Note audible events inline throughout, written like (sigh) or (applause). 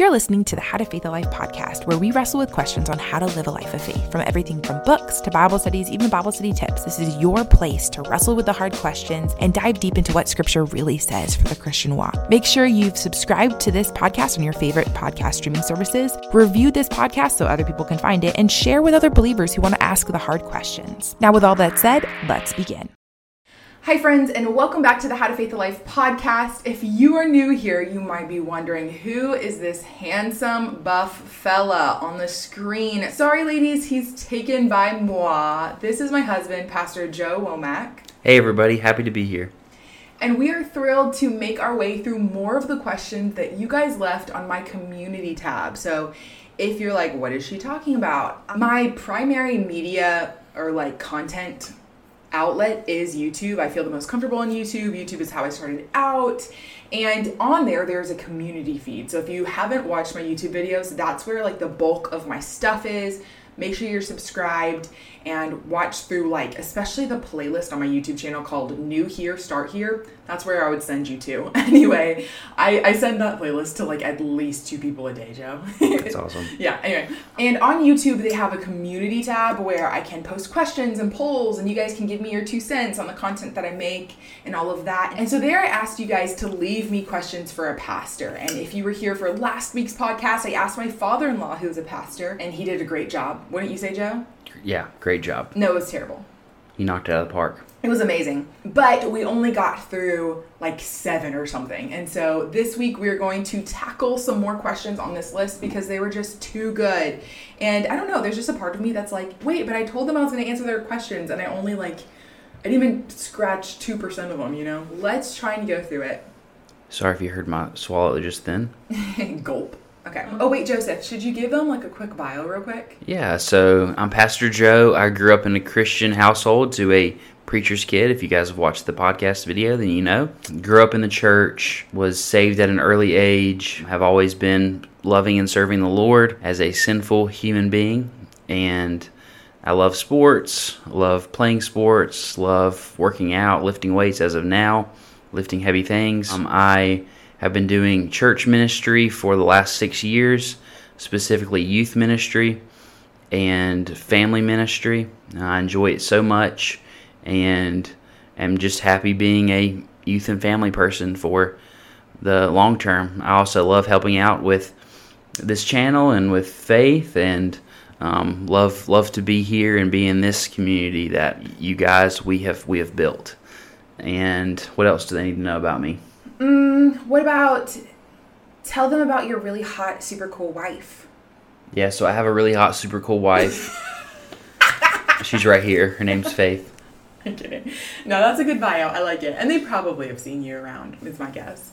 You're listening to the How to Faith a Life podcast, where we wrestle with questions on how to live a life of faith, from everything from books to Bible studies, even Bible study tips. This is your place to wrestle with the hard questions and dive deep into what Scripture really says for the Christian walk. Make sure you've subscribed to this podcast on your favorite podcast streaming services, review this podcast so other people can find it, and share with other believers who want to ask the hard questions. Now, with all that said, let's begin. Hi, friends, and welcome back to the How to Faith a Life podcast. If you are new here, you might be wondering who is this handsome, buff fella on the screen? Sorry, ladies, he's taken by moi. This is my husband, Pastor Joe Womack. Hey, everybody, happy to be here. And we are thrilled to make our way through more of the questions that you guys left on my community tab. So, if you're like, what is she talking about? My primary media or like content outlet is YouTube. I feel the most comfortable on YouTube. YouTube is how I started out. And on there, there's a community feed. So if you haven't watched my YouTube videos, that's where like the bulk of my stuff is. Make sure you're subscribed and watch through like especially the playlist on my YouTube channel called New Here, Start Here. That's where I would send you to. (laughs) anyway, I, I send that playlist to like at least two people a day, Joe. That's awesome. (laughs) yeah, anyway. And on YouTube they have a community tab where I can post questions and polls and you guys can give me your two cents on the content that I make and all of that. And so there I asked you guys to leave me questions for a pastor. And if you were here for last week's podcast, I asked my father-in-law who's a pastor and he did a great job. Wouldn't you say, Joe? Yeah, great job. No, it was terrible. You knocked it out of the park. It was amazing. But we only got through like seven or something. And so this week we're going to tackle some more questions on this list because they were just too good. And I don't know, there's just a part of me that's like, wait, but I told them I was going to answer their questions and I only like, I didn't even scratch 2% of them, you know? Let's try and go through it. Sorry if you heard my swallow just then. (laughs) Gulp. Okay. Oh wait, Joseph, should you give them like a quick bio, real quick? Yeah. So I'm Pastor Joe. I grew up in a Christian household to a preacher's kid. If you guys have watched the podcast video, then you know. Grew up in the church. Was saved at an early age. Have always been loving and serving the Lord as a sinful human being, and I love sports. Love playing sports. Love working out, lifting weights. As of now, lifting heavy things. Um, I have been doing church ministry for the last six years, specifically youth ministry and family ministry. I enjoy it so much and am just happy being a youth and family person for the long term. I also love helping out with this channel and with faith and um, love love to be here and be in this community that you guys we have we have built. And what else do they need to know about me? Mm, what about tell them about your really hot, super cool wife? Yeah, so I have a really hot, super cool wife. (laughs) She's right here. Her name's Faith. (laughs) I'm kidding. No, that's a good bio. I like it. And they probably have seen you around, is my guess.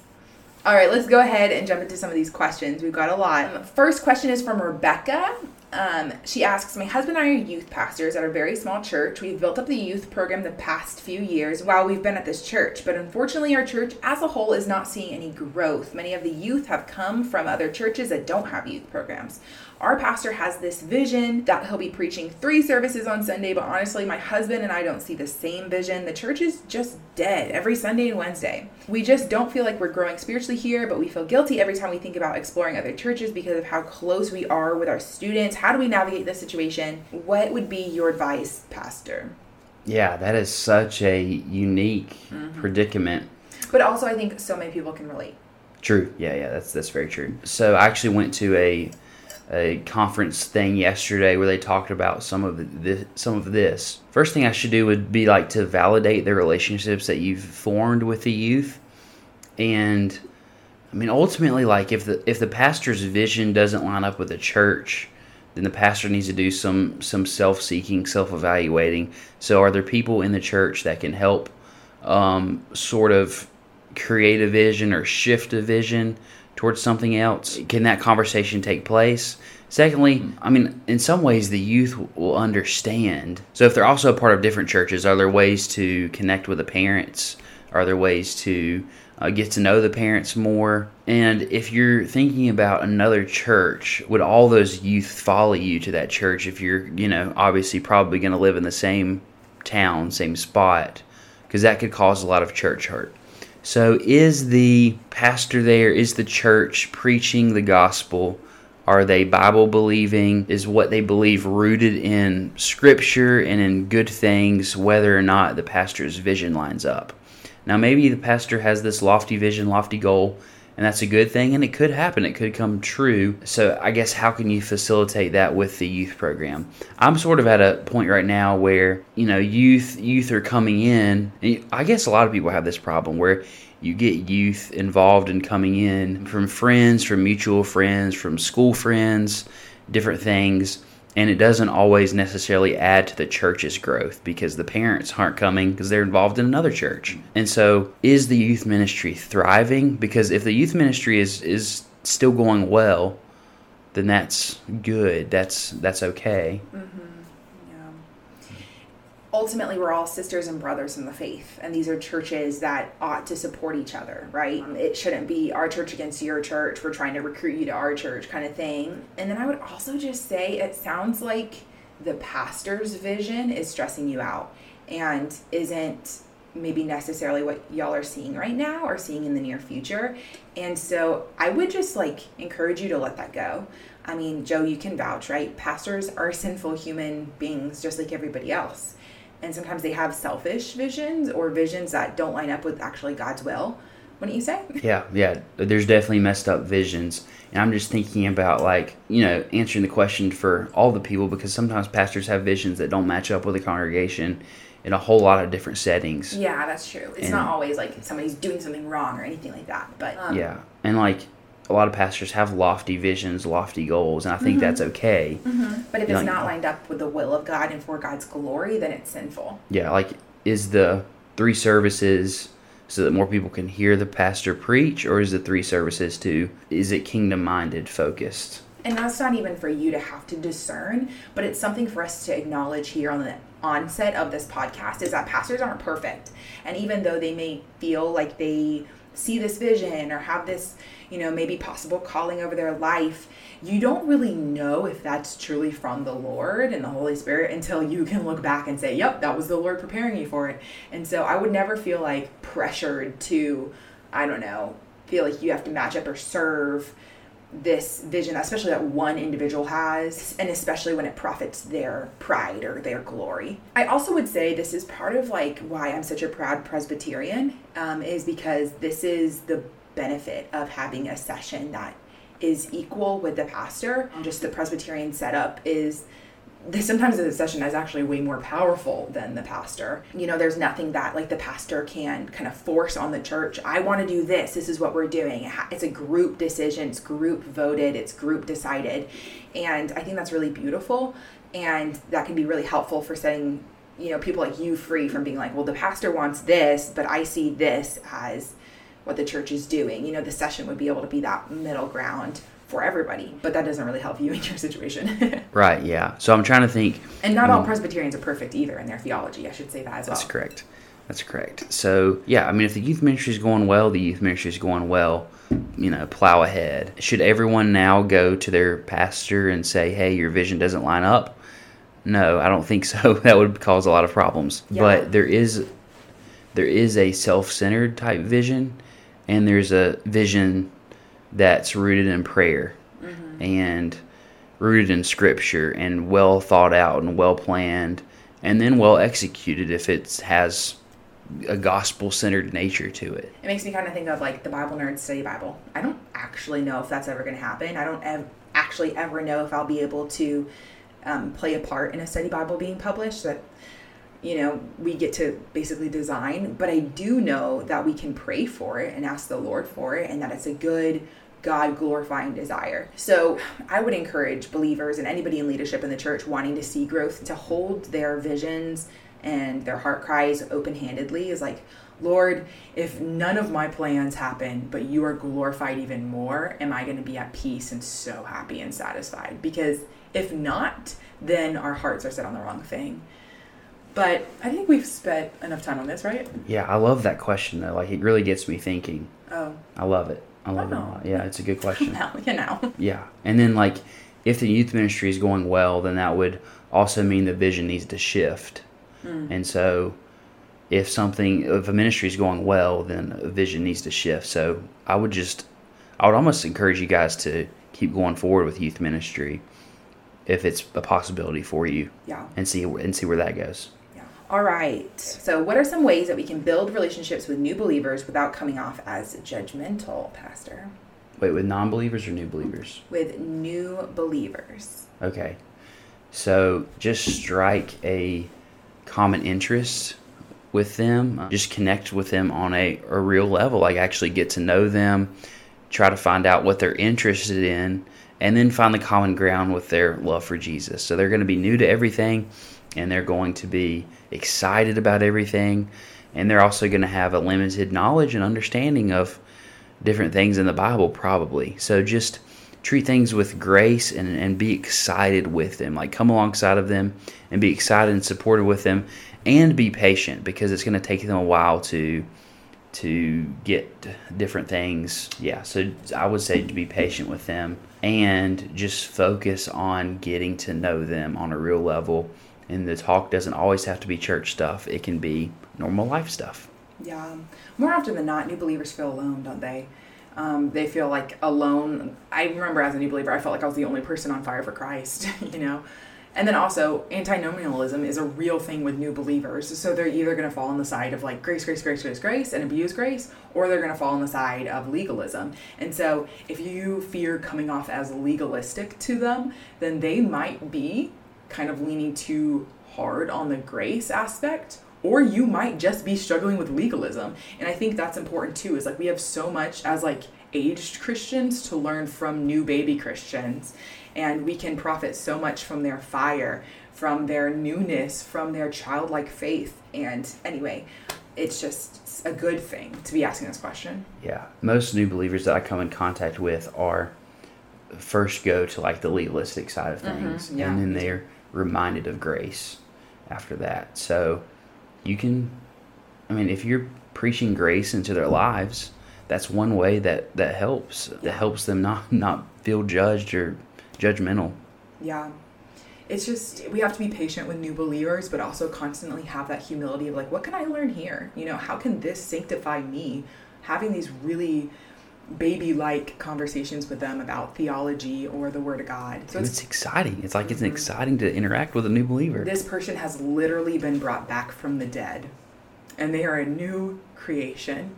All right, let's go ahead and jump into some of these questions. We've got a lot. First question is from Rebecca. Um, she asks, My husband and I are youth pastors at a very small church. We've built up the youth program the past few years while we've been at this church, but unfortunately, our church as a whole is not seeing any growth. Many of the youth have come from other churches that don't have youth programs. Our pastor has this vision that he'll be preaching three services on Sunday, but honestly, my husband and I don't see the same vision. The church is just dead every Sunday and Wednesday. We just don't feel like we're growing spiritually here, but we feel guilty every time we think about exploring other churches because of how close we are with our students. How do we navigate this situation? What would be your advice, Pastor? Yeah, that is such a unique mm-hmm. predicament. But also, I think so many people can relate. True. Yeah, yeah, that's that's very true. So I actually went to a a conference thing yesterday where they talked about some of the, some of this. First thing I should do would be like to validate the relationships that you've formed with the youth, and I mean ultimately, like if the if the pastor's vision doesn't line up with the church, then the pastor needs to do some some self seeking, self evaluating. So, are there people in the church that can help um, sort of create a vision or shift a vision? Towards something else? Can that conversation take place? Secondly, I mean, in some ways, the youth will understand. So, if they're also a part of different churches, are there ways to connect with the parents? Are there ways to uh, get to know the parents more? And if you're thinking about another church, would all those youth follow you to that church if you're, you know, obviously probably going to live in the same town, same spot? Because that could cause a lot of church hurt. So, is the pastor there, is the church preaching the gospel? Are they Bible believing? Is what they believe rooted in scripture and in good things, whether or not the pastor's vision lines up? Now, maybe the pastor has this lofty vision, lofty goal, and that's a good thing, and it could happen. It could come true. So, I guess how can you facilitate that with the youth program? I'm sort of at a point right now where you know youth youth are coming in. I guess a lot of people have this problem where you get youth involved in coming in from friends, from mutual friends, from school friends, different things. And it doesn't always necessarily add to the church's growth because the parents aren't coming because they're involved in another church. And so, is the youth ministry thriving? Because if the youth ministry is, is still going well, then that's good. That's that's okay. Mm-hmm ultimately we're all sisters and brothers in the faith and these are churches that ought to support each other right? Um, it shouldn't be our church against your church. We're trying to recruit you to our church kind of thing. And then i would also just say it sounds like the pastor's vision is stressing you out and isn't maybe necessarily what y'all are seeing right now or seeing in the near future. And so i would just like encourage you to let that go. I mean joe you can vouch right? Pastors are sinful human beings just like everybody else and sometimes they have selfish visions or visions that don't line up with actually God's will. Wouldn't you say? (laughs) Yeah, yeah. There's definitely messed up visions. And I'm just thinking about, like, you know, answering the question for all the people because sometimes pastors have visions that don't match up with the congregation in a whole lot of different settings. Yeah, that's true. It's and, not always like somebody's doing something wrong or anything like that. But um, yeah. And like, a lot of pastors have lofty visions, lofty goals, and I think mm-hmm. that's okay. Mm-hmm. But if you it's know, not lined up with the will of God and for God's glory, then it's sinful. Yeah, like is the three services so that more people can hear the pastor preach, or is the three services to is it kingdom minded focused? And that's not even for you to have to discern, but it's something for us to acknowledge here on the onset of this podcast is that pastors aren't perfect. And even though they may feel like they see this vision or have this you know, maybe possible calling over their life, you don't really know if that's truly from the Lord and the Holy Spirit until you can look back and say, yep, that was the Lord preparing you for it. And so I would never feel like pressured to, I don't know, feel like you have to match up or serve this vision, especially that one individual has, and especially when it profits their pride or their glory. I also would say this is part of like why I'm such a proud Presbyterian, um, is because this is the benefit of having a session that is equal with the pastor. Mm-hmm. Just the Presbyterian setup is sometimes the session is actually way more powerful than the pastor. You know, there's nothing that like the pastor can kind of force on the church. I want to do this. This is what we're doing. It's a group decision. It's group voted. It's group decided, and I think that's really beautiful, and that can be really helpful for setting you know people like you free from being like, well, the pastor wants this, but I see this as what the church is doing. You know, the session would be able to be that middle ground for everybody, but that doesn't really help you (laughs) in your situation. (laughs) right, yeah. So I'm trying to think. And not all hmm. Presbyterians are perfect either in their theology. I should say that as well. That's correct. That's correct. So, yeah, I mean, if the youth ministry is going well, the youth ministry is going well, you know, plow ahead. Should everyone now go to their pastor and say, hey, your vision doesn't line up? No, I don't think (laughs) so. that would cause a lot of problems. Yeah. But there is there is a self-centered type vision and there's a vision that's rooted in prayer mm-hmm. and rooted in scripture and well thought out and well planned and then well executed if it has a gospel centered nature to it. It makes me kind of think of like the Bible Nerd Study Bible. I don't actually know if that's ever going to happen. I don't ev- actually ever know if I'll be able to um, play a part in a study Bible being published. That you know, we get to basically design, but I do know that we can pray for it and ask the Lord for it and that it's a good God glorifying desire. So I would encourage believers and anybody in leadership in the church wanting to see growth to hold their visions and their heart cries open handedly is like, Lord, if none of my plans happen, but you are glorified even more, am I going to be at peace and so happy and satisfied? Because if not, then our hearts are set on the wrong thing. But I think we've spent enough time on this, right? Yeah, I love that question though. Like it really gets me thinking. Oh. I love it. I love it a lot. Yeah, it's a good question. (laughs) now, you know. Yeah. And then like if the youth ministry is going well, then that would also mean the vision needs to shift. Mm. And so if something if a ministry is going well, then a vision needs to shift. So I would just I would almost encourage you guys to keep going forward with youth ministry if it's a possibility for you. Yeah. And see and see where that goes. All right. So, what are some ways that we can build relationships with new believers without coming off as judgmental, Pastor? Wait, with non-believers or new believers? With new believers. Okay. So just strike a common interest with them. Just connect with them on a, a real level. Like actually get to know them, try to find out what they're interested in, and then find the common ground with their love for Jesus. So they're going to be new to everything and they're going to be excited about everything. And they're also going to have a limited knowledge and understanding of different things in the Bible, probably. So just treat things with grace and, and be excited with them. Like come alongside of them and be excited and supportive with them and be patient because it's going to take them a while to to get different things. Yeah, so I would say to be patient with them and just focus on getting to know them on a real level. And the talk doesn't always have to be church stuff. It can be normal life stuff. Yeah. More often than not, new believers feel alone, don't they? Um, they feel like alone. I remember as a new believer, I felt like I was the only person on fire for Christ, (laughs) you know? And then also, antinomianism is a real thing with new believers. So they're either going to fall on the side of like grace, grace, grace, grace, grace, and abuse grace, or they're going to fall on the side of legalism. And so if you fear coming off as legalistic to them, then they might be kind of leaning too hard on the grace aspect or you might just be struggling with legalism. And i think that's important too is like we have so much as like aged christians to learn from new baby christians. And we can profit so much from their fire from their newness from their childlike faith. And anyway it's just a good thing to be asking this question. Yeah, most new believers that I come in contact with are first go to like the legalistic side of mm-hmm. things, yeah, and then they're reminded of grace after that. So you can, I mean, if you're preaching grace into their lives, that's one way that that helps. That helps them not not feel judged or judgmental. Yeah. It's just we have to be patient with new believers, but also constantly have that humility of like, what can I learn here? You know, how can this sanctify me? Having these really baby like conversations with them about theology or the Word of God. So it's it's exciting. It's like it's Mhm. exciting to interact with a new believer. this person has literally been brought back from the dead and they are a new creation.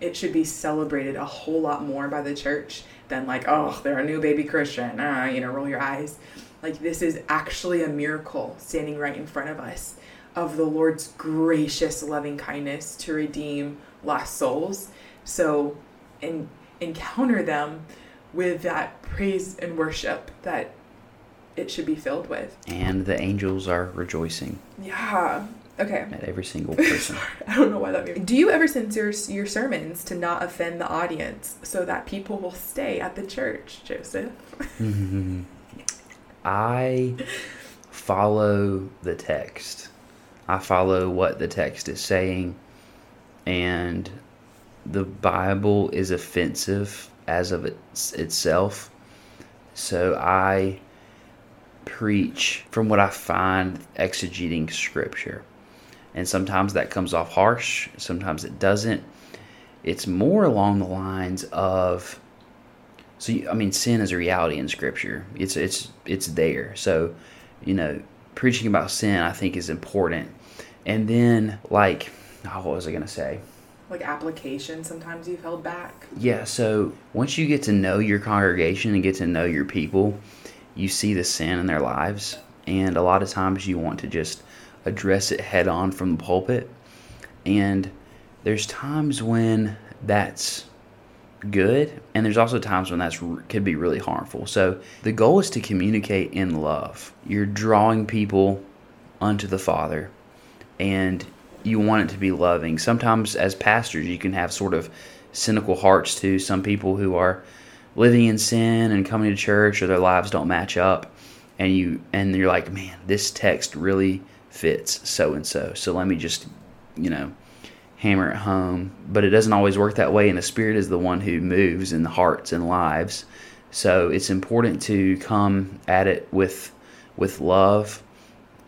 It should be celebrated a whole lot more by the church than like, oh, they're a new baby Christian. Ah, you know, roll your eyes. Like this is actually a miracle standing right in front of us of the Lord's gracious loving kindness to redeem lost souls. So and encounter them with that praise and worship that it should be filled with. and the angels are rejoicing Yeah. Okay. at every single (laughs) person. I don't know why that. Made Do you ever censor your sermons to not offend the audience so that people will stay at the church, Joseph? (laughs) I follow the text. I follow what the text is saying, and the Bible is offensive as of its, itself. So I preach from what I find exegeting scripture. And sometimes that comes off harsh, sometimes it doesn't. It's more along the lines of so you, I mean, sin is a reality in Scripture. It's it's it's there. So, you know, preaching about sin, I think, is important. And then, like, oh, what was I gonna say? Like application, sometimes you've held back. Yeah. So once you get to know your congregation and get to know your people, you see the sin in their lives, and a lot of times you want to just address it head on from the pulpit. And there's times when that's good and there's also times when that's r- could be really harmful so the goal is to communicate in love you're drawing people unto the father and you want it to be loving. Sometimes as pastors you can have sort of cynical hearts to some people who are living in sin and coming to church or their lives don't match up. And you and you're like man this text really fits so and so. So let me just you know hammer it home, but it doesn't always work that way. And the Spirit is the one who moves in the hearts and lives. So it's important to come at it with with love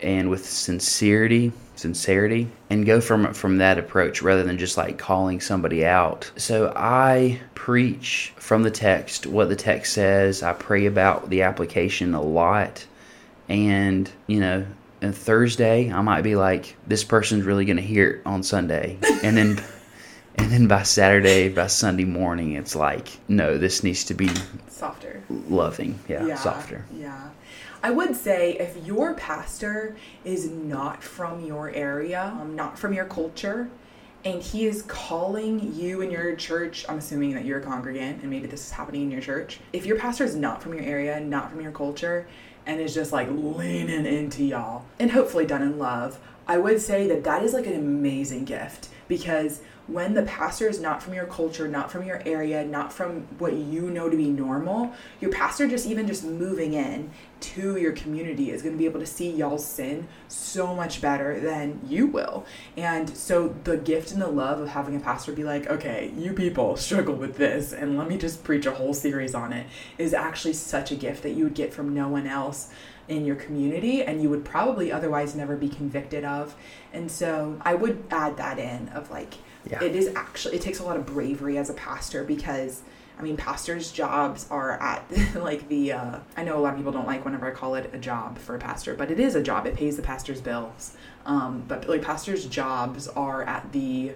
and with sincerity sincerity and go from from that approach rather than just like calling somebody out. So i preach from the text what the text says. I pray about the application a lot. And you know and thursday i might be like this person's really going to hear it on sunday. And then (laughs) and then by saturday by sunday morning it's like no this needs to be Softer. loving. Yeah, softer. Yeah. I would say if your pastor is not from your area, um, not from your culture, and he is calling you in your church, I'm assuming that you're a congregant and maybe this is happening in your church. If your pastor is not from your area, not from your culture, and is just like leaning into y'all, and hopefully done in love, I would say that that is like an amazing gift because when the pastor is not from your culture, not from your area, not from what you know to be normal, your pastor just even just moving in to your community is going to be able to see y'all's sin so much better than you will. And so the gift and the love of having a pastor be like, okay, you people struggle with this, and let me just preach a whole series on it is actually such a gift that you would get from no one else in your community and you would probably otherwise never be convicted of. And so I would add that in of like, Yeah. it is actually, it takes a lot of bravery as a pastor because. I mean, pastors' jobs are at (laughs) like the. Uh, I know a lot of people don't like whenever I call it a job for a pastor, but it is a job. It pays the pastor's bills. Um, but like pastors' jobs are at the.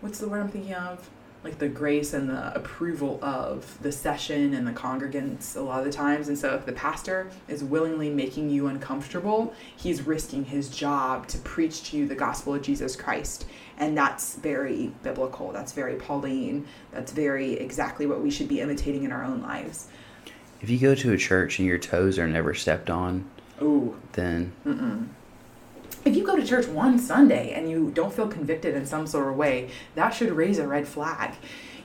What's the word I'm thinking of? Like the grace and the approval of the session and the congregants a lot of the times. And so if the pastor is willingly making you uncomfortable, he's risking his job to preach to you the gospel of Jesus Christ. And that's very biblical. That's very Pauline. That's very exactly what we should be imitating in our own lives. if you go to a church and your toes are never stepped on Ooh. then If you go to church one Sunday and you don't feel convicted in some sort of way, that should raise a red flag.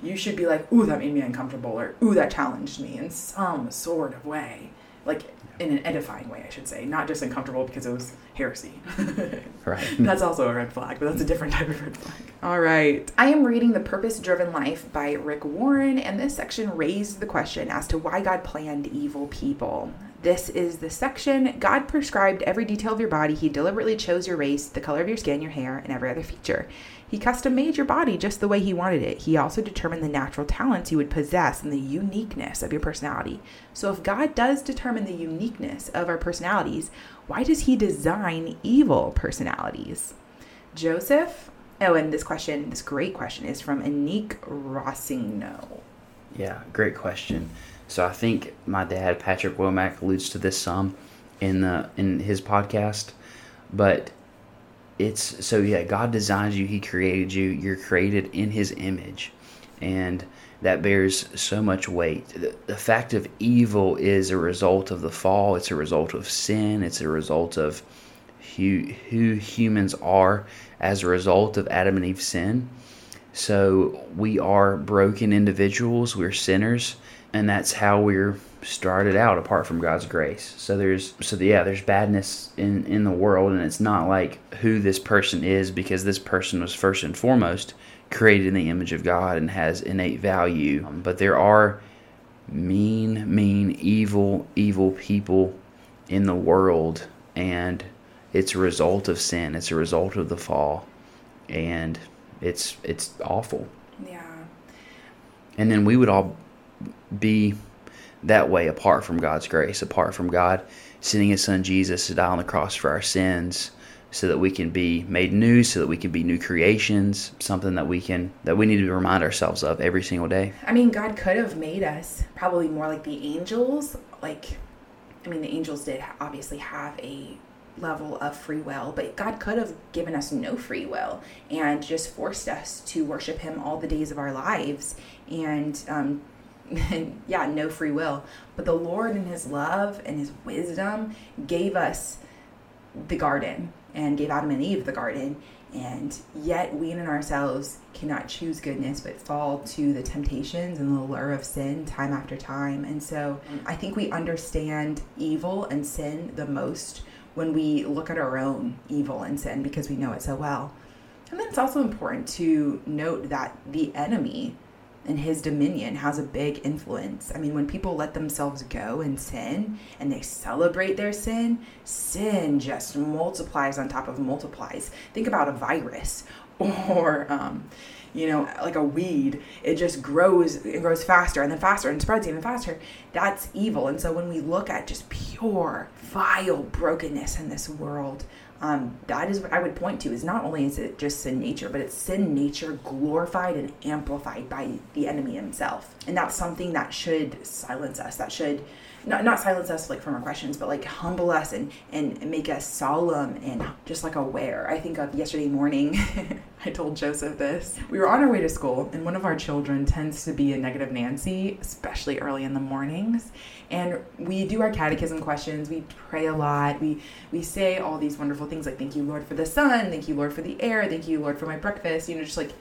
You should be like, ooh, that made me uncomfortable, or ooh, that challenged me in some sort of way. Like in an edifying way, I should say. Not just uncomfortable because it was heresy. (laughs) right That's also a red flag, but that's a different type of red flag. All right. I am reading The Purpose Driven Life by Rick Warren, and this section raised the question as to why God planned evil people. This is the section God prescribed every detail of your body. He deliberately chose your race, the color of your skin, your hair, and every other feature. He custom made your body just the way He wanted it. He also determined the natural talents you would possess and the uniqueness of your personality. So, if God does determine the uniqueness of our personalities, why does He design evil personalities? Joseph. Oh, and this question, this great question, is from Anique Rossingno. Yeah, great question. So I think my dad Patrick Womack alludes to this some in the in his podcast, but it's so yeah. God designed you. He created you. You're created in His image, and that bears so much weight. The, the fact of evil is a result of the fall. It's a result of sin. It's a result of who who humans are as a result of Adam and Eve's sin. So we are broken individuals, we're sinners, and that's how we're started out apart from God's grace. So there's so yeah, there's badness in in the world and it's not like who this person is because this person was first and foremost created in the image of God and has innate value. Um, But there are mean, mean, evil, evil people in the world and it's a result of sin. It's a result of the fall. And it's it's awful. Yeah. And then we would all be that way apart from God's grace, apart from God sending his son Jesus to die on the cross for our sins so that we can be made new, so that we can be new creations, something that we can that we need to remind ourselves of every single day. I mean, God could have made us probably more like the angels. Like, I mean, the angels did obviously have a level of free will, but God could have given us no free will and just forced us to worship Him all the days of our lives. And, um, (laughs) yeah, no free will. But the Lord, in His love and His wisdom, gave us the garden and gave Adam and Eve the garden. And yet, we in ourselves cannot choose goodness but fall to the temptations and the lure of sin time after time. And so, I think we understand evil and sin the most when we look at our own evil and sin because we know it so well. And then it's also important to note that the enemy and his dominion has a big influence. I mean, when people let themselves go and sin and they celebrate their sin, sin just multiplies on top of multiplies. Think about a virus (laughs) or, um, you know, like a weed. It just grows, it grows faster and then faster and spreads even faster. That's evil. And so when we look at just pure, vile brokenness in this world, um, that is what I would point to is not only is it just sin nature, but it's sin nature glorified and amplified by the enemy himself. And that's something that should silence us, that should not, not silence us like from our questions, but like humble us and, and make us solemn and just like aware. I think of yesterday morning, (laughs) I told Joseph this. We were on our way to school, and one of our children tends to be a negative Nancy, especially early in the mornings. And we do our catechism questions. We pray a lot. We we say all these wonderful things like thank you lord for the sun. Thank you lord for the air. Thank you lord for my breakfast. You know just like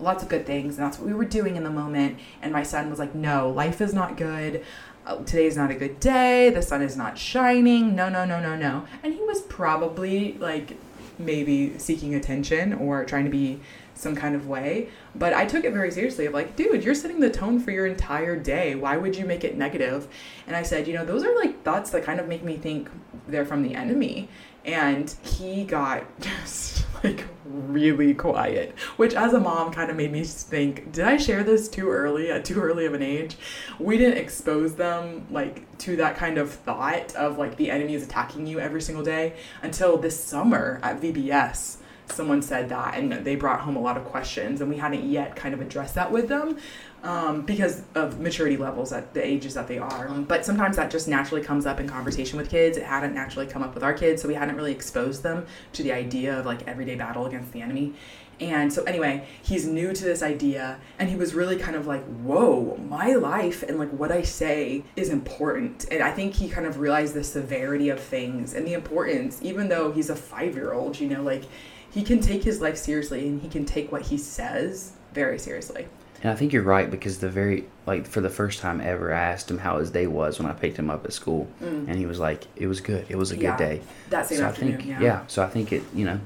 lots of good things. And that's what we were doing in the moment. And my son was like no life is not good uh, today is not a good day the sun is not shining no no no no no and he was probably like maybe seeking attention or trying to be some kind of way. But I took it very seriously of like, dude, you're setting the tone for your entire day. Why would you make it negative? And I said, you know, those are like thoughts that kind of make me think they're from the enemy. And he got (laughs) just like really quiet, which as a mom kind of made me think, did I share this too early at too early of an age? We didn't expose them like to that kind of thought of like the enemy is attacking you every single day until this summer at VBS someone said that and they brought home a lot of questions and we hadn't yet kind of addressed that with them um, because of maturity levels at the ages that they are but sometimes that just naturally comes up in conversation with kids it hadn't naturally come up with our kids so we hadn't really exposed them to the idea of like everyday battle against the enemy and so, anyway, he's new to this idea, and he was really kind of like, whoa, my life and like what I say is important. And I think he kind of realized the severity of things and the importance, even though he's a five year old, you know, like he can take his life seriously and he can take what he says very seriously. And I think you're right because the very like for the first time ever, I asked him how his day was when I picked him up at school, mm. and he was like, "It was good. It was a yeah, good day." That same so afternoon, I think, yeah. yeah. So I think it, you know,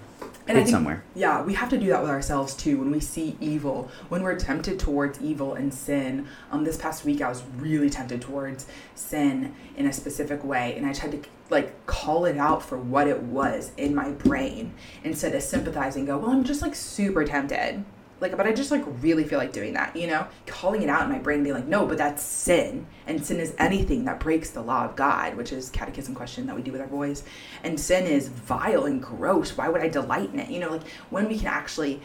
and think, somewhere. Yeah, we have to do that with ourselves too. When we see evil, when we're tempted towards evil and sin. Um, this past week I was really tempted towards sin in a specific way, and I tried to like call it out for what it was in my brain instead of sympathizing. Go, well, I'm just like super tempted like but i just like really feel like doing that you know calling it out in my brain being like no but that's sin and sin is anything that breaks the law of god which is catechism question that we do with our boys and sin is vile and gross why would i delight in it you know like when we can actually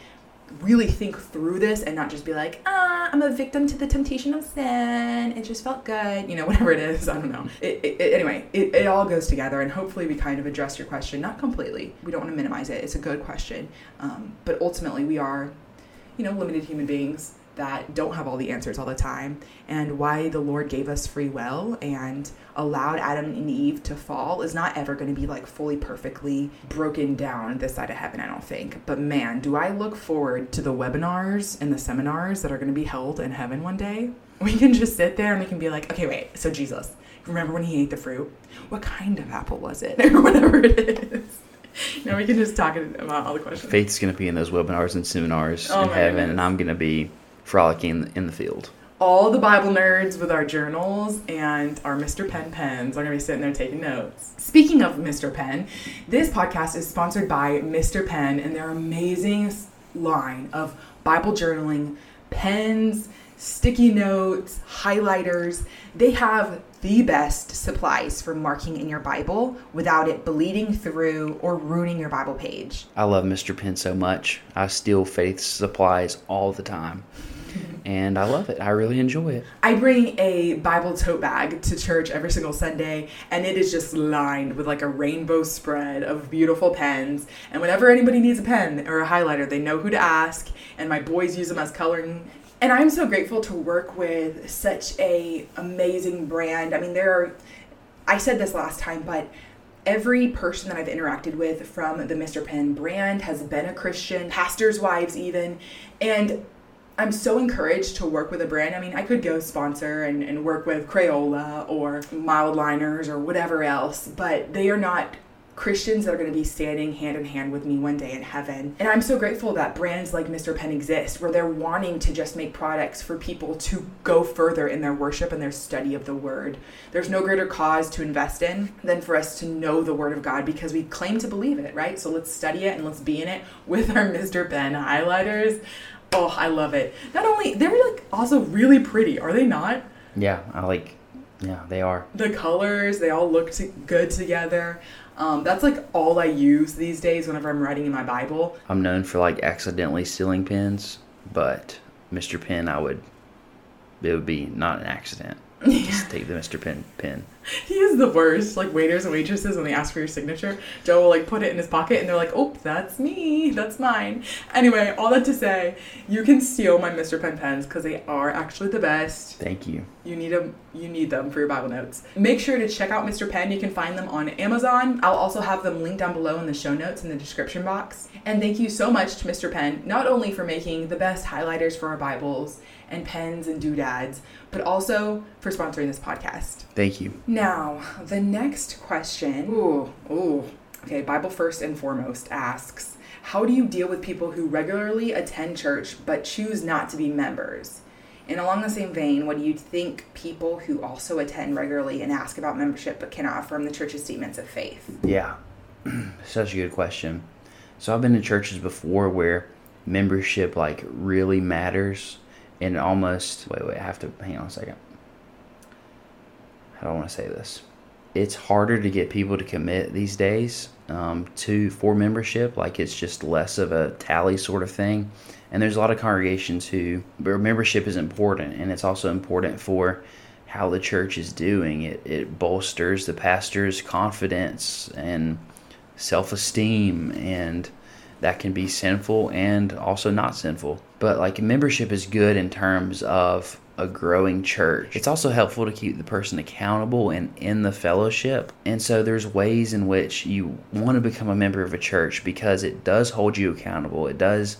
really think through this and not just be like, ah, I'm a victim to the temptation of sin. It just felt good, you know, (laughs) whatever it is. I don't know. It, it, it, anyway, it, it all goes together, and hopefully we kind of address your question, not completely. We don't want to minimize it. It's a good question, um, but ultimately we are you know, limited human beings that don't have all the answers all the time, and why the Lord gave us free will and allowed Adam and Eve to fall is not ever going to be like fully perfectly broken down this side of heaven, I don't think. But man, do I look forward to the webinars and the seminars that are going to be held in heaven one day. We can just sit there and we can be like, okay, wait, so Jesus, remember when he ate the fruit? What kind of apple was it? (laughs) or whatever it is. (laughs) now we can just talk about all the questions. Faith's going to be in those webinars and seminars oh in heaven, goodness. and I'm going to be frolicking in the field. All the Bible nerds with our journals and our Mr. Pen pens are going to be sitting there taking notes. Speaking of Mr. Pen, this podcast is sponsored by Mr. Pen and their amazing line of Bible journaling pens, sticky notes, highlighters. They have the best supplies for marking in your Bible without it bleeding through or ruining your Bible page. I love Mr. Pen so much. I steal Faith's supplies all the time. and I love it. I really enjoy it. I bring a Bible tote bag to church every single Sunday, and it is just lined with like a rainbow spread of beautiful pens. And whenever anybody needs a pen or a highlighter, they know who to ask. And my boys use them as coloring and I'm so grateful to work with such a amazing brand. I mean, there are I said this last time, but every person that I've interacted with from the Mr. Pen brand has been a Christian, pastors' wives even, and I'm so encouraged to work with a brand. I mean, I could go sponsor and, and work with Crayola or Mildliners or whatever else, but they are not Christians that are going to be standing hand in hand with me one day in heaven. And I'm so grateful that brands like Mr. Pen exist, where they're wanting to just make products for people to go further in their worship and their study of the Word. There's no greater cause to invest in than for us to know the Word of God because we claim to believe it, right? So let's study it and let's be in it with our (laughs) Mr. Pen highlighters. Oh, I love it. Not only, they're like also really pretty, are they not? Yeah, I like. Yeah, they are. The colors, they all look to, good together. Um, that's like all I use these days whenever I'm writing in my Bible. I'm known for like accidentally stealing pens, but Mr. Pen, I would. It would be not an accident. (laughs) Just take the Mr. Pen pen. He is the worst. Like waiters and waitresses, when they ask for your signature, Joe will like put it in his pocket, and they're like, "Oh, that's me. That's mine." Anyway, all that to say, you can steal my Mr. Pen pens because they are actually the best. Thank you. You need them. You need them for your Bible notes. Make sure to check out Mr. Pen. You can find them on Amazon. I'll also have them linked down below in the show notes in the description box. And thank you so much to Mr. Pen, not only for making the best highlighters for our Bibles and pens and doodads, but also for sponsoring this podcast. Thank you. Now, the next question. Ooh, ooh. Okay, Bible First and Foremost asks How do you deal with people who regularly attend church but choose not to be members? And along the same vein, what do you think people who also attend regularly and ask about membership but cannot affirm the church's statements of faith? Yeah, (clears throat) such a good question. So I've been in churches before where membership like really matters and almost wait wait I have to hang on a second. I don't want to say this? It's harder to get people to commit these days um, to for membership. Like it's just less of a tally sort of thing. And there's a lot of congregations who where membership is important, and it's also important for how the church is doing. It it bolsters the pastor's confidence and self esteem, and that can be sinful and also not sinful. But like membership is good in terms of a growing church. It's also helpful to keep the person accountable and in the fellowship. And so there's ways in which you want to become a member of a church because it does hold you accountable. It does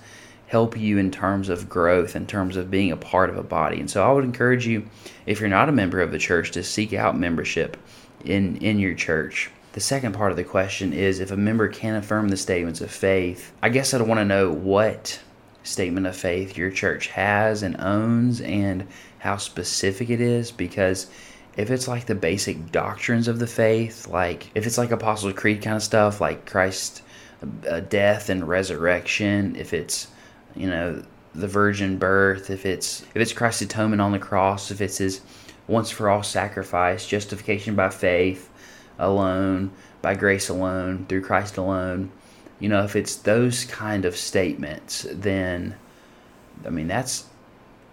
help you in terms of growth, in terms of being a part of a body. And so I would encourage you, if you're not a member of the church, to seek out membership in in your church. The second part of the question is if a member can affirm the statements of faith. I guess I'd want to know what statement of faith your church has and owns and how specific it is because if it's like the basic doctrines of the faith, like if it's like Apostles' Creed kind of stuff, like Christ's uh, death and resurrection, if it's you know the virgin birth, if it's if it's Christ's atonement on the cross, if it's his once for all sacrifice, justification by faith alone, by grace alone, through Christ alone, you know, if it's those kind of statements, then I mean that's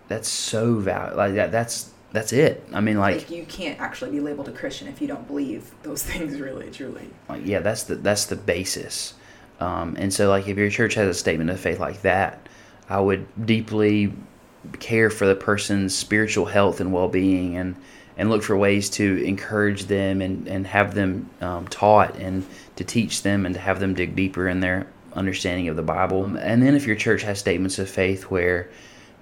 that's so valuable. Like that that's that's it. I mean like, Like you can't actually be labeled a Christian if you don't believe those (laughs) things really, truly. like yeah, that's the that's the basis. Um, and so like if your church has a statement of faith like that, I would deeply care for the person's spiritual health and well being and and look for ways to encourage them and, and have them um, taught and to teach them and to have them dig deeper in their understanding of the Bible. And then if your church has statements of faith where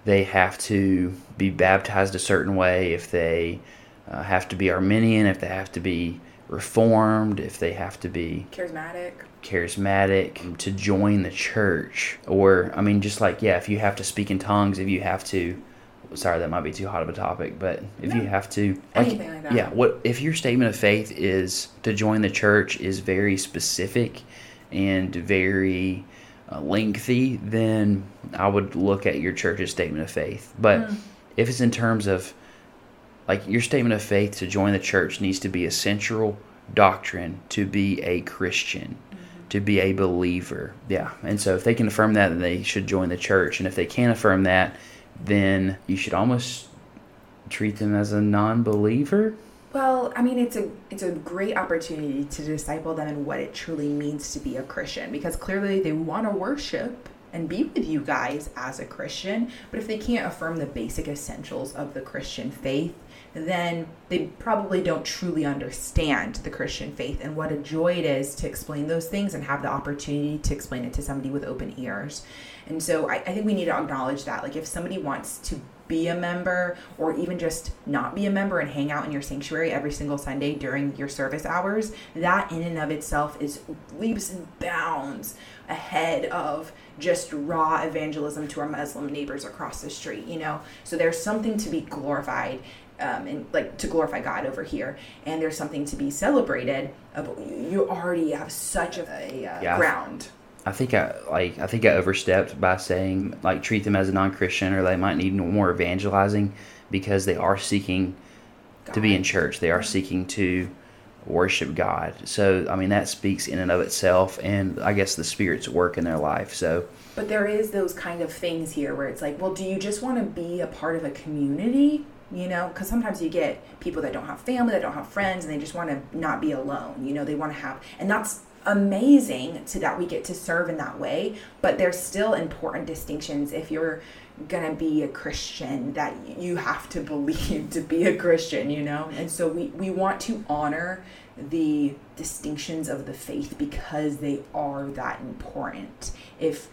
they have to be baptized a certain way, if they uh, have to be Arminian, if they have to be Reformed, if they have to be Charismatic. charismatic to join the church or i mean just like yeah if you have to speak in tongues if you have to sorry that might be too hot of a topic but if you have to Anything like that. yeah what if your statement of faith is to join the church is very specific and very uh, lengthy then i would look at your church's statement of faith but Mm. if it's in terms of like your statement of faith to join the church needs to be a central doctrine to be a Christian, to be a believer. Yeah. And so if they can affirm that, then they should join the church. And if they can't affirm that, then you should almost treat them as a non believer. Well, I mean, it's a it's a great opportunity to disciple them in what it truly means to be a Christian because clearly they want to worship and be with you guys as a Christian, but if they can't affirm the basic essentials of the Christian faith, then they probably don't truly understand the Christian faith and what a joy it is to explain those things and have the opportunity to explain it to somebody with open ears. And so I, I think we need to acknowledge that. Like, if somebody wants to be a member or even just not be a member and hang out in your sanctuary every single Sunday during your service hours, that in and of itself is leaps and bounds ahead of just raw evangelism to our Muslim neighbors across the street, you know? So there's something to be glorified um, and like to glorify God over here, and there's something to be celebrated. Of, you already have such a, a uh, Yeah. ground. I think I like I think I overstepped by saying like treat them as a non-Christian or they might need more evangelizing because they are seeking to be in church. They are seeking to worship God. So I mean that speaks in and of itself and I guess the spirit's work in their life. So But there is those kind of things here where it's like, well, do you just want to be a part of a community? You know, because sometimes you get people that don't have family, that don't have friends, and they just want to not be alone. You know, they want to have, and that's amazing to that we get to serve in that way. But there's still important distinctions if you're gonna be a Christian that you have to believe to be a Christian. You know, and so we we want to honor the distinctions of the faith because they are that important. If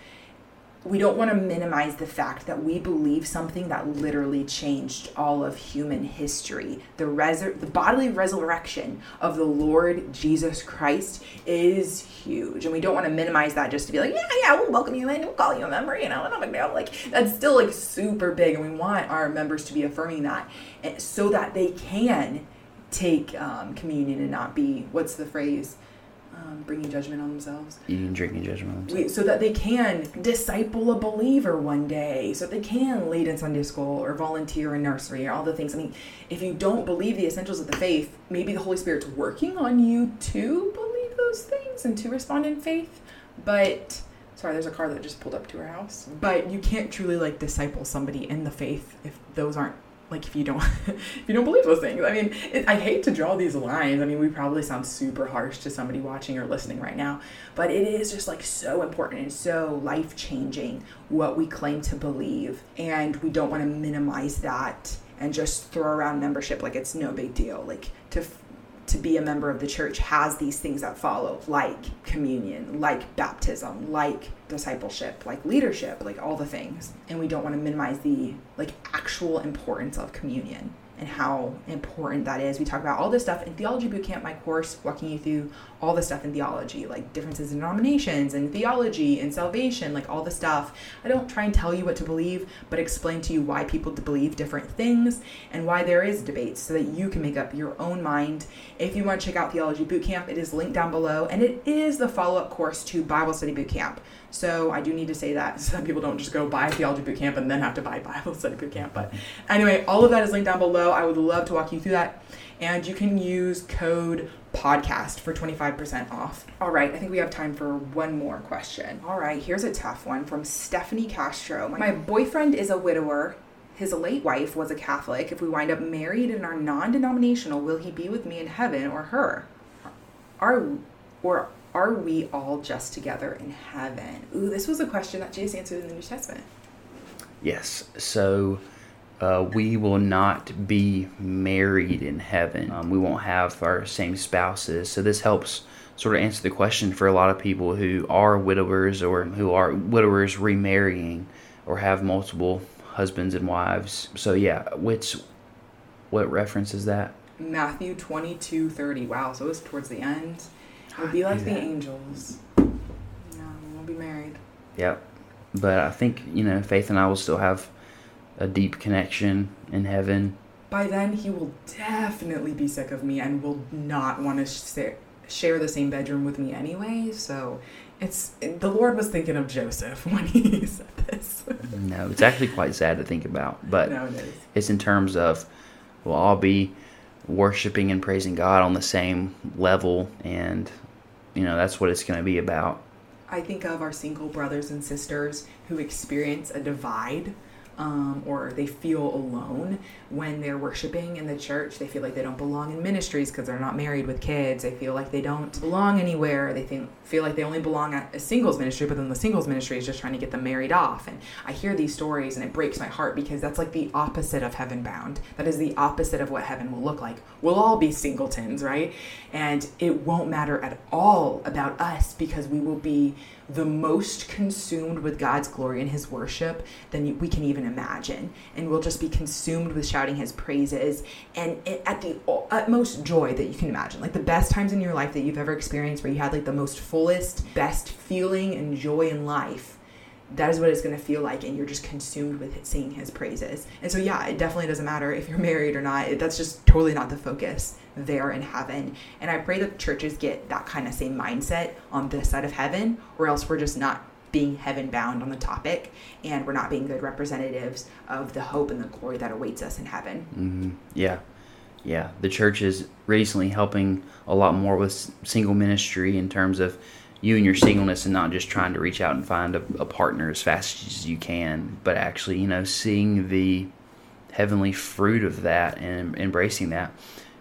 we don't want to minimize the fact that we believe something that literally changed all of human history. The resur- the bodily resurrection of the Lord Jesus Christ is huge. And we don't want to minimize that just to be like, yeah, yeah, we'll welcome you in, we'll call you a member, you know, no big deal. Like that's still like super big and we want our members to be affirming that eh, so that they can take um, communion and not be what's the phrase? Um, bringing judgment on themselves eating, drinking, judgment. on themselves. so that they can disciple a believer one day, so that they can lead in Sunday school or volunteer in nursery or all the things. I mean, if you don't believe the essentials of the faith, maybe the Holy Spirit's working on you to believe those things and to respond in faith. But sorry, there's a car that just pulled up to our house. But you can't truly like disciple somebody in the faith if those aren't like if you don't (laughs) if you don't believe those things. I mean it, i hate to draw these lines. I mean we probably sound super harsh to somebody watching or listening right now but it is just like so important and so life changing what we claim to believe and we don't want to minimize that and just throw around membership like it's no big deal. Like to to be a member of the church has these things that follow like communion like baptism like discipleship like leadership like all the things. And we don't want to minimize the like actual importance of communion and how important that is. We talk about all this stuff in theology bootcamp my course walking you through all the stuff in theology like differences in denominations and theology and salvation like all the stuff. I don't try and tell you what to believe but explain to you why people believe different things and why there is debate so that you can make up your own mind. If you want to check out theology bootcamp it is linked down below and it is the follow-up course to bible study bootcamp so I do need to say that (laughs) so that people don't just go buy theology bootcamp and then have to buy (laughs) Bible study bootcamp. But anyway, all of that is linked down below. I would love to walk you through that. And you can use code podcast for 25% off. All right, I think we have time for one more question. All right, here's a tough one from Stephanie Castro. My boyfriend is a widower. His late wife was a Catholic. If we wind up married and are non-denominational, will he be with me in heaven or her? Are or are we all just together in heaven? Ooh, this was a question that Jesus answered in the New Testament. Yes. So uh, we will not be married in heaven. Um, we won't have our same spouses. So this helps sort of answer the question for a lot of people who are widowers or who are widowers remarrying or have multiple husbands and wives. So yeah, which what reference is that? Matthew 22 30. Wow, so it's towards the end. We'll be like the angels. Yeah, we won't be married. Yep. But I think, you know, Faith and I will still have a deep connection in heaven. By then, he will definitely be sick of me and will not want to sh- share the same bedroom with me anyway. So it's the Lord was thinking of Joseph (laughs) when he said this. No, it's actually quite sad to think about, but no, it is. it's in terms of we'll all be worshiping and praising God on the same level, and you know that's what it's going to be about. I think of our single brothers and sisters who experience a divide um, or they feel alone when they're worshiping in the church. They feel like they don't belong in ministries because they're not married with kids. They feel like they don't belong anywhere. They think, feel like they only belong at a singles ministry, but then the singles ministry is just trying to get them married off. And I hear these stories and it breaks my heart because that's like the opposite of heaven bound. That is the opposite of what heaven will look like. We'll all be singletons, right? And it won't matter at all about us because we will be the most consumed with God's glory and His worship than we can even imagine. And we'll just be consumed with shouting His praises and at the utmost joy that you can imagine. Like the best times in your life that you've ever experienced, where you had like the most fullest, best feeling and joy in life that is what it's going to feel like and you're just consumed with singing his praises. And so yeah it definitely doesn't matter if you're (laughs) married or not. That's just totally not the focus there in heaven. And i pray that churches get that kind of same mindset on this side of heaven or else we're just not being heaven bound on the topic and we're not being good representatives of the hope and the glory that awaits us in heaven. Mm-hmm. yeah. Yeah. The church is recently helping a lot more with single ministry in terms of you and your singleness and not just trying to reach out and find a, a, partner as fast as you can, but actually, you know, seeing the heavenly fruit of that and embracing that.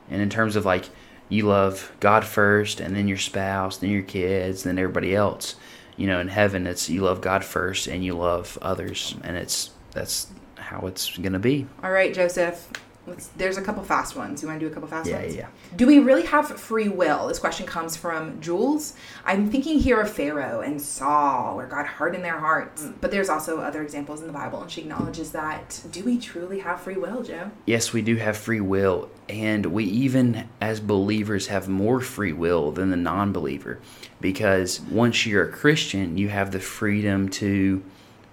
And in terms of like, you love God first, and then your spouse, then your kids, then everybody else. You know, in heaven, it's you love God first, and you love others, and it's that's how it's gonna be. All right, Joseph. Let's, there's a couple fast ones. You want to do a couple fast yeah, ones? Yeah, Do we really have free will? This question comes from Jules. I'm thinking here of Pharaoh and Saul, where God hardened their hearts. Mm. But there's also other examples in the Bible, and she acknowledges that. Do we truly have free will, Joe? Yes, we do have free will. And we even, as believers, have more free will than the non believer. Because once you're a Christian, you have the freedom to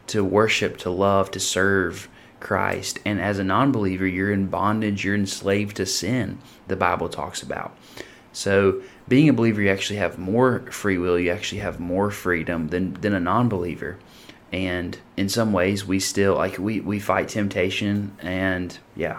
to worship, to love, to serve Christ. And as a non believer, you're in bondage, you're enslaved to sin, the Bible talks about. So, being a believer, you actually have more free will, you actually have more freedom than, than a non believer. And in some ways, we still, like, we, we fight temptation, and yeah,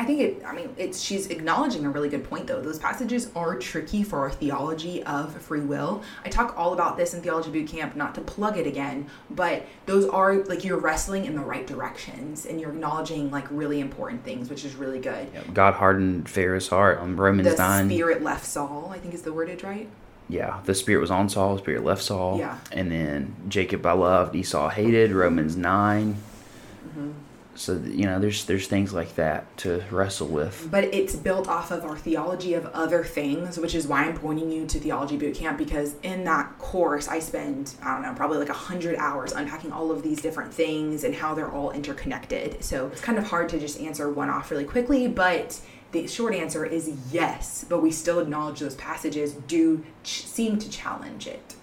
I think it, I mean, it's, she's acknowledging a really good point though. Those passages are tricky for our theology of free will. I talk all about this in Theology Boot Camp, not to plug it again, but those are like you're wrestling in the right directions and you're acknowledging like really important things, which is really good. God hardened Pharaoh's heart on Romans the 9. The spirit left Saul, I think is the wordage, right? Yeah, the spirit was on Saul, the spirit left Saul. Yeah. And then Jacob I loved, Esau hated, Romans 9. Mm-hmm so you know there's there's things like that to wrestle with. But it's built off of our theology of other things which is why i'm pointing you to theology boot camp because in that course i spend i don't know probably like a hundred hours unpacking all of these different things and how they're all interconnected. So it's kind of hard to just answer one off really quickly but the short answer is yes but we still acknowledge those passages do ch- seem to challenge it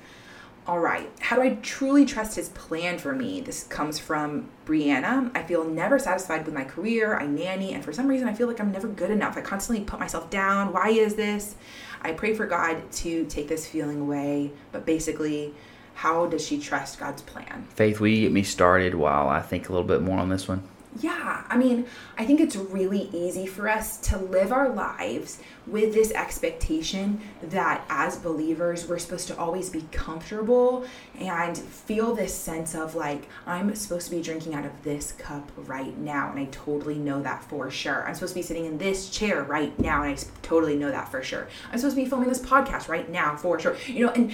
all right, how do I truly trust his plan for me? This comes from Brianna. I feel never satisfied with my career. I nanny, and for some reason, I feel like I'm never good enough. I constantly put myself down. Why is this? I pray for God to take this feeling away, but basically, how does she trust God's plan? Faith, will you get me started while I think a little bit more on this one? Yeah, I mean, I think it's really easy for us to live our lives with this expectation that as believers, we're supposed to always be comfortable and feel this sense of like, I'm supposed to be drinking out of this cup right now. And I totally know that for sure. I'm supposed to be sitting in this chair right now. And I totally know that for sure. I'm supposed to be filming this podcast right now for sure. You know, and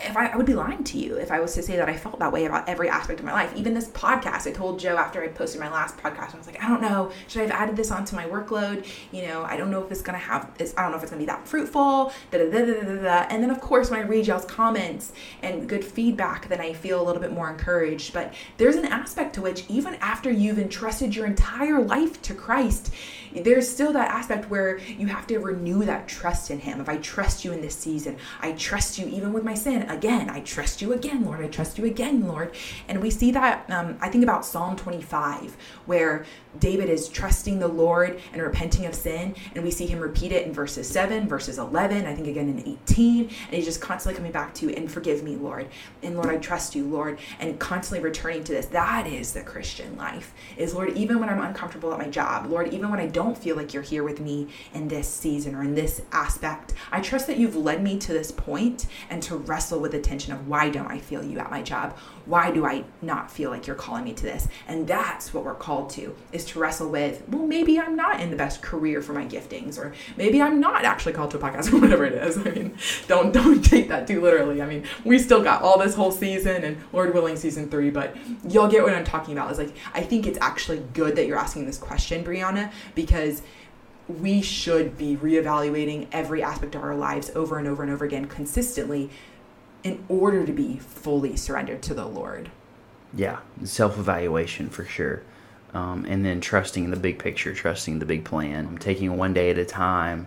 if I, I, would be lying to you if I was to say that I felt that way about every aspect of my life. Even this podcast, I told Joe after I posted my last podcast, I was like, I don't know, should I have added this onto my workload? You know, I don't know if it's gonna have, it's, I don't know if it's gonna be that fruitful. Da, da, da, da, da, da. And then of course, when I read y'all's comments and good feedback, then I feel a little bit more encouraged. But there's an aspect to which, even after you've entrusted your entire life to Christ, there's still that aspect where you have to renew that trust in Him. If I trust you in this season, I trust you even with my sin. Again, I trust you again, Lord. I trust you again, Lord. And we see that, um, I think about Psalm 25, where David is trusting the Lord and repenting of sin. And we see him repeat it in verses 7, verses 11, I think again in 18. And he's just constantly coming back to, and forgive me, Lord. And Lord, I trust you, Lord. And constantly returning to this. That is the Christian life. Is Lord, even when I'm uncomfortable at my job, Lord, even when I don't feel like you're here with me in this season or in this aspect, I trust that you've led me to this point and to wrestle wrestle with the tension of why don't I feel you at my job? Why do I not feel like you're calling me to this? And that's what we're called to is to wrestle with, well, maybe I'm not in the best career for my giftings, or maybe I'm not actually called to a podcast or (laughs) whatever it is. I mean, don't don't take that too literally. I mean, we still got all this whole season and Lord willing season three, but you'll get what I'm talking about. Is like I think it's actually good that you're asking this question, Brianna, because we should be reevaluating every aspect of our lives over and over and over again consistently in order to be fully surrendered to the Lord. Yeah, self evaluation for sure. Um, and then trusting the big picture, trusting the big plan, I'm taking one day at a time,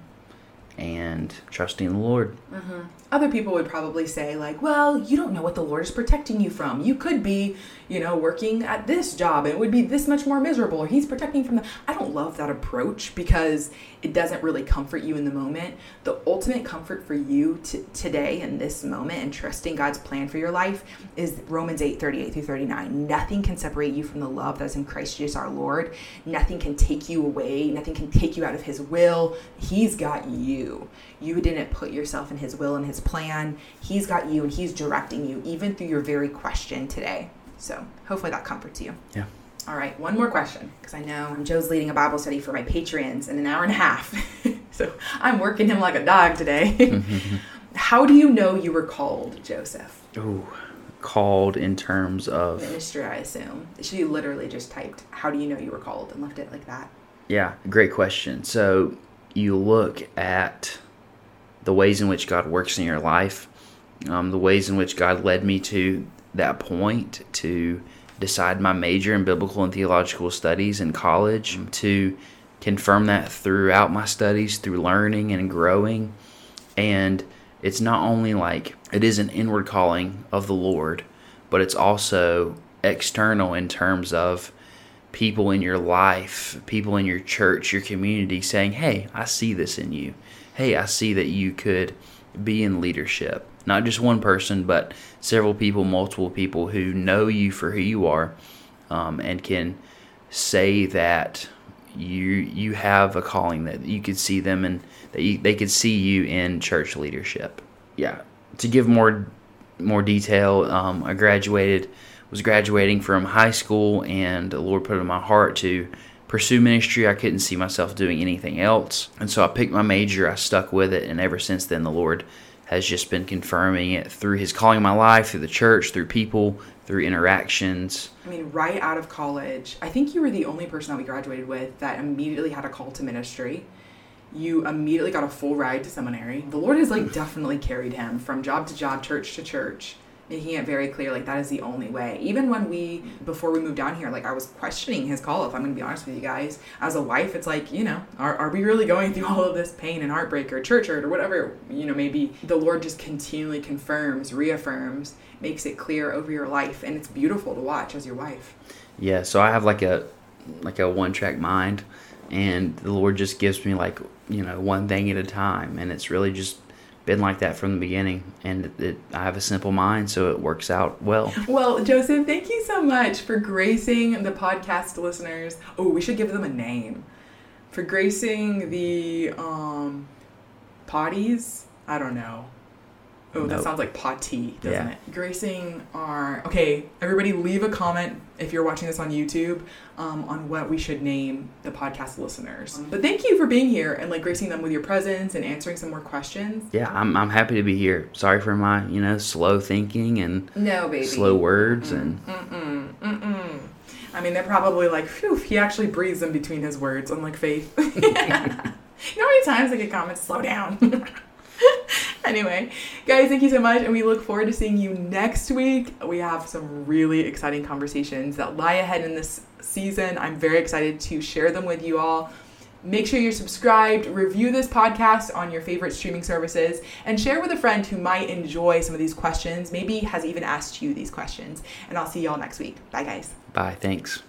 and trusting the Lord. Mm-hmm. Other people would probably say, like, well, you don't know what the Lord is protecting you from. You could be, you know, working at this job and it would be this much more miserable, He's protecting from the. I don't love that approach because it doesn't really comfort you in the moment. The ultimate comfort for you t- today in this moment and trusting God's plan for your life is Romans 8 38 through 39. Nothing can separate you from the love that's in Christ Jesus our Lord. Nothing can take you away, nothing can take you out of His will. He's got you. You didn't put yourself in His will and His plan. He's got you and He's directing you, even through your very question today. So hopefully that comforts you. Yeah. All right, one more question because I know Joe's leading a Bible study for my Patreons in an hour and a half. (laughs) so I'm working him like a dog today. (laughs) How do you know you were called, Joseph? Ooh, called in terms of Ministry, I assume. She literally just typed, How do you know you were called? and left it like that. Yeah, great question. So you look at the ways in which God works in your life, um, the ways in which God led me to that point to decide my major in biblical and theological studies in college, to confirm that throughout my studies, through learning and growing. And it's not only like it is an inward calling of the Lord, but it's also external in terms of people in your life, people in your church, your community saying, Hey, I see this in you. Hey, I see that you could be in leadership. Not just one person, but several people, multiple people who know you for who you are um, and can say that you you have a calling that you could see them and that you, they could see you in church leadership. Yeah. To give more more detail, um, I graduated was graduating from high school, and the Lord put it in my heart to pursue ministry. I couldn't see myself doing anything else. And so I picked my major, I stuck with it, and ever since then, the Lord has just been confirming it through His calling in my life, through the church, through people, through interactions. I mean, right out of college, I think you were the only person that we graduated with that immediately had a call to ministry. You immediately got a full ride to seminary. The Lord has like definitely carried him from job to job, church to church making it very clear like that is the only way. Even when we before we moved down here like i was questioning his call if i'm gonna be honest with you guys. As a wife it's like you know are, are we really going through (laughs) all of this pain and heartbreak or church hurt or whatever you know maybe the lord just continually confirms reaffirms makes it clear over your life and it's beautiful to watch as your wife. Yeah, so I have like a like a one track mind and the Lord just gives me like, you know, one thing at a time and it's really just been like that from the beginning and it, it, I have a simple mind so it works out well. well joseph thank you so much for gracing the podcast listeners. Oh we should give them a name. For gracing the um potties? I don't know Oh, that Nope. sounds like potty, doesn't Yeah. it? Gracing our okay. Everybody, leave a comment if you're watching this on YouTube um, on what we should name the podcast listeners. But thank you for being here and like gracing them with your presence and answering some more questions. Yeah, I'm I'm happy to be here. Sorry for my, you know, slow thinking and No, baby. slow words and Mm-mm. Mm-mm. I mean, they're probably like, phew, he actually breathes in between his words, unlike Faith. (laughs) (laughs) you know how many times I get comments, slow down? (laughs) (laughs) anyway, guys, thank you so much, and we look forward to seeing you next week. We have some really exciting conversations that lie ahead in this season. I'm very excited to share them with you all. Make sure you're subscribed, review this podcast on your favorite streaming services, and share with a friend who might enjoy some of these questions, maybe has even asked you these questions. And I'll see y'all next week. Bye, guys. bye, thanks.